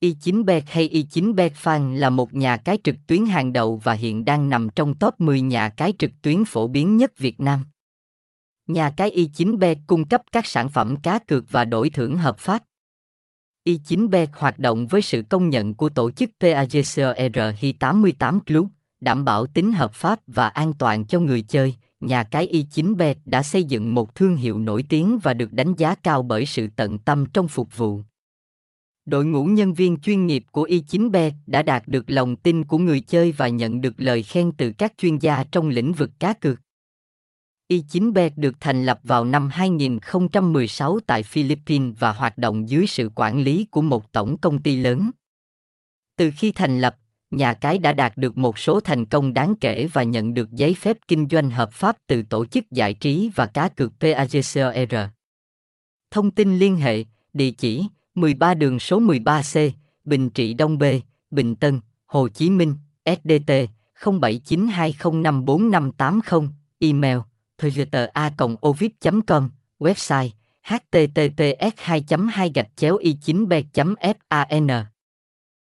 Y9bet hay Y9bet Fan là một nhà cái trực tuyến hàng đầu và hiện đang nằm trong top 10 nhà cái trực tuyến phổ biến nhất Việt Nam. Nhà cái Y9bet cung cấp các sản phẩm cá cược và đổi thưởng hợp pháp. Y9bet hoạt động với sự công nhận của tổ chức PAGCOR Hi 88 Club, đảm bảo tính hợp pháp và an toàn cho người chơi. Nhà cái Y9bet đã xây dựng một thương hiệu nổi tiếng và được đánh giá cao bởi sự tận tâm trong phục vụ. Đội ngũ nhân viên chuyên nghiệp của e Y9B đã đạt được lòng tin của người chơi và nhận được lời khen từ các chuyên gia trong lĩnh vực cá cược. E Y9B được thành lập vào năm 2016 tại Philippines và hoạt động dưới sự quản lý của một tổng công ty lớn. Từ khi thành lập, nhà cái đã đạt được một số thành công đáng kể và nhận được giấy phép kinh doanh hợp pháp từ tổ chức giải trí và cá cược PAGCOR. Thông tin liên hệ, địa chỉ 13 đường số 13C, Bình Trị Đông B, Bình Tân, Hồ Chí Minh, SDT 0792054580, email thuyeta.ovid com website https 2 2 gạch y 9 b fan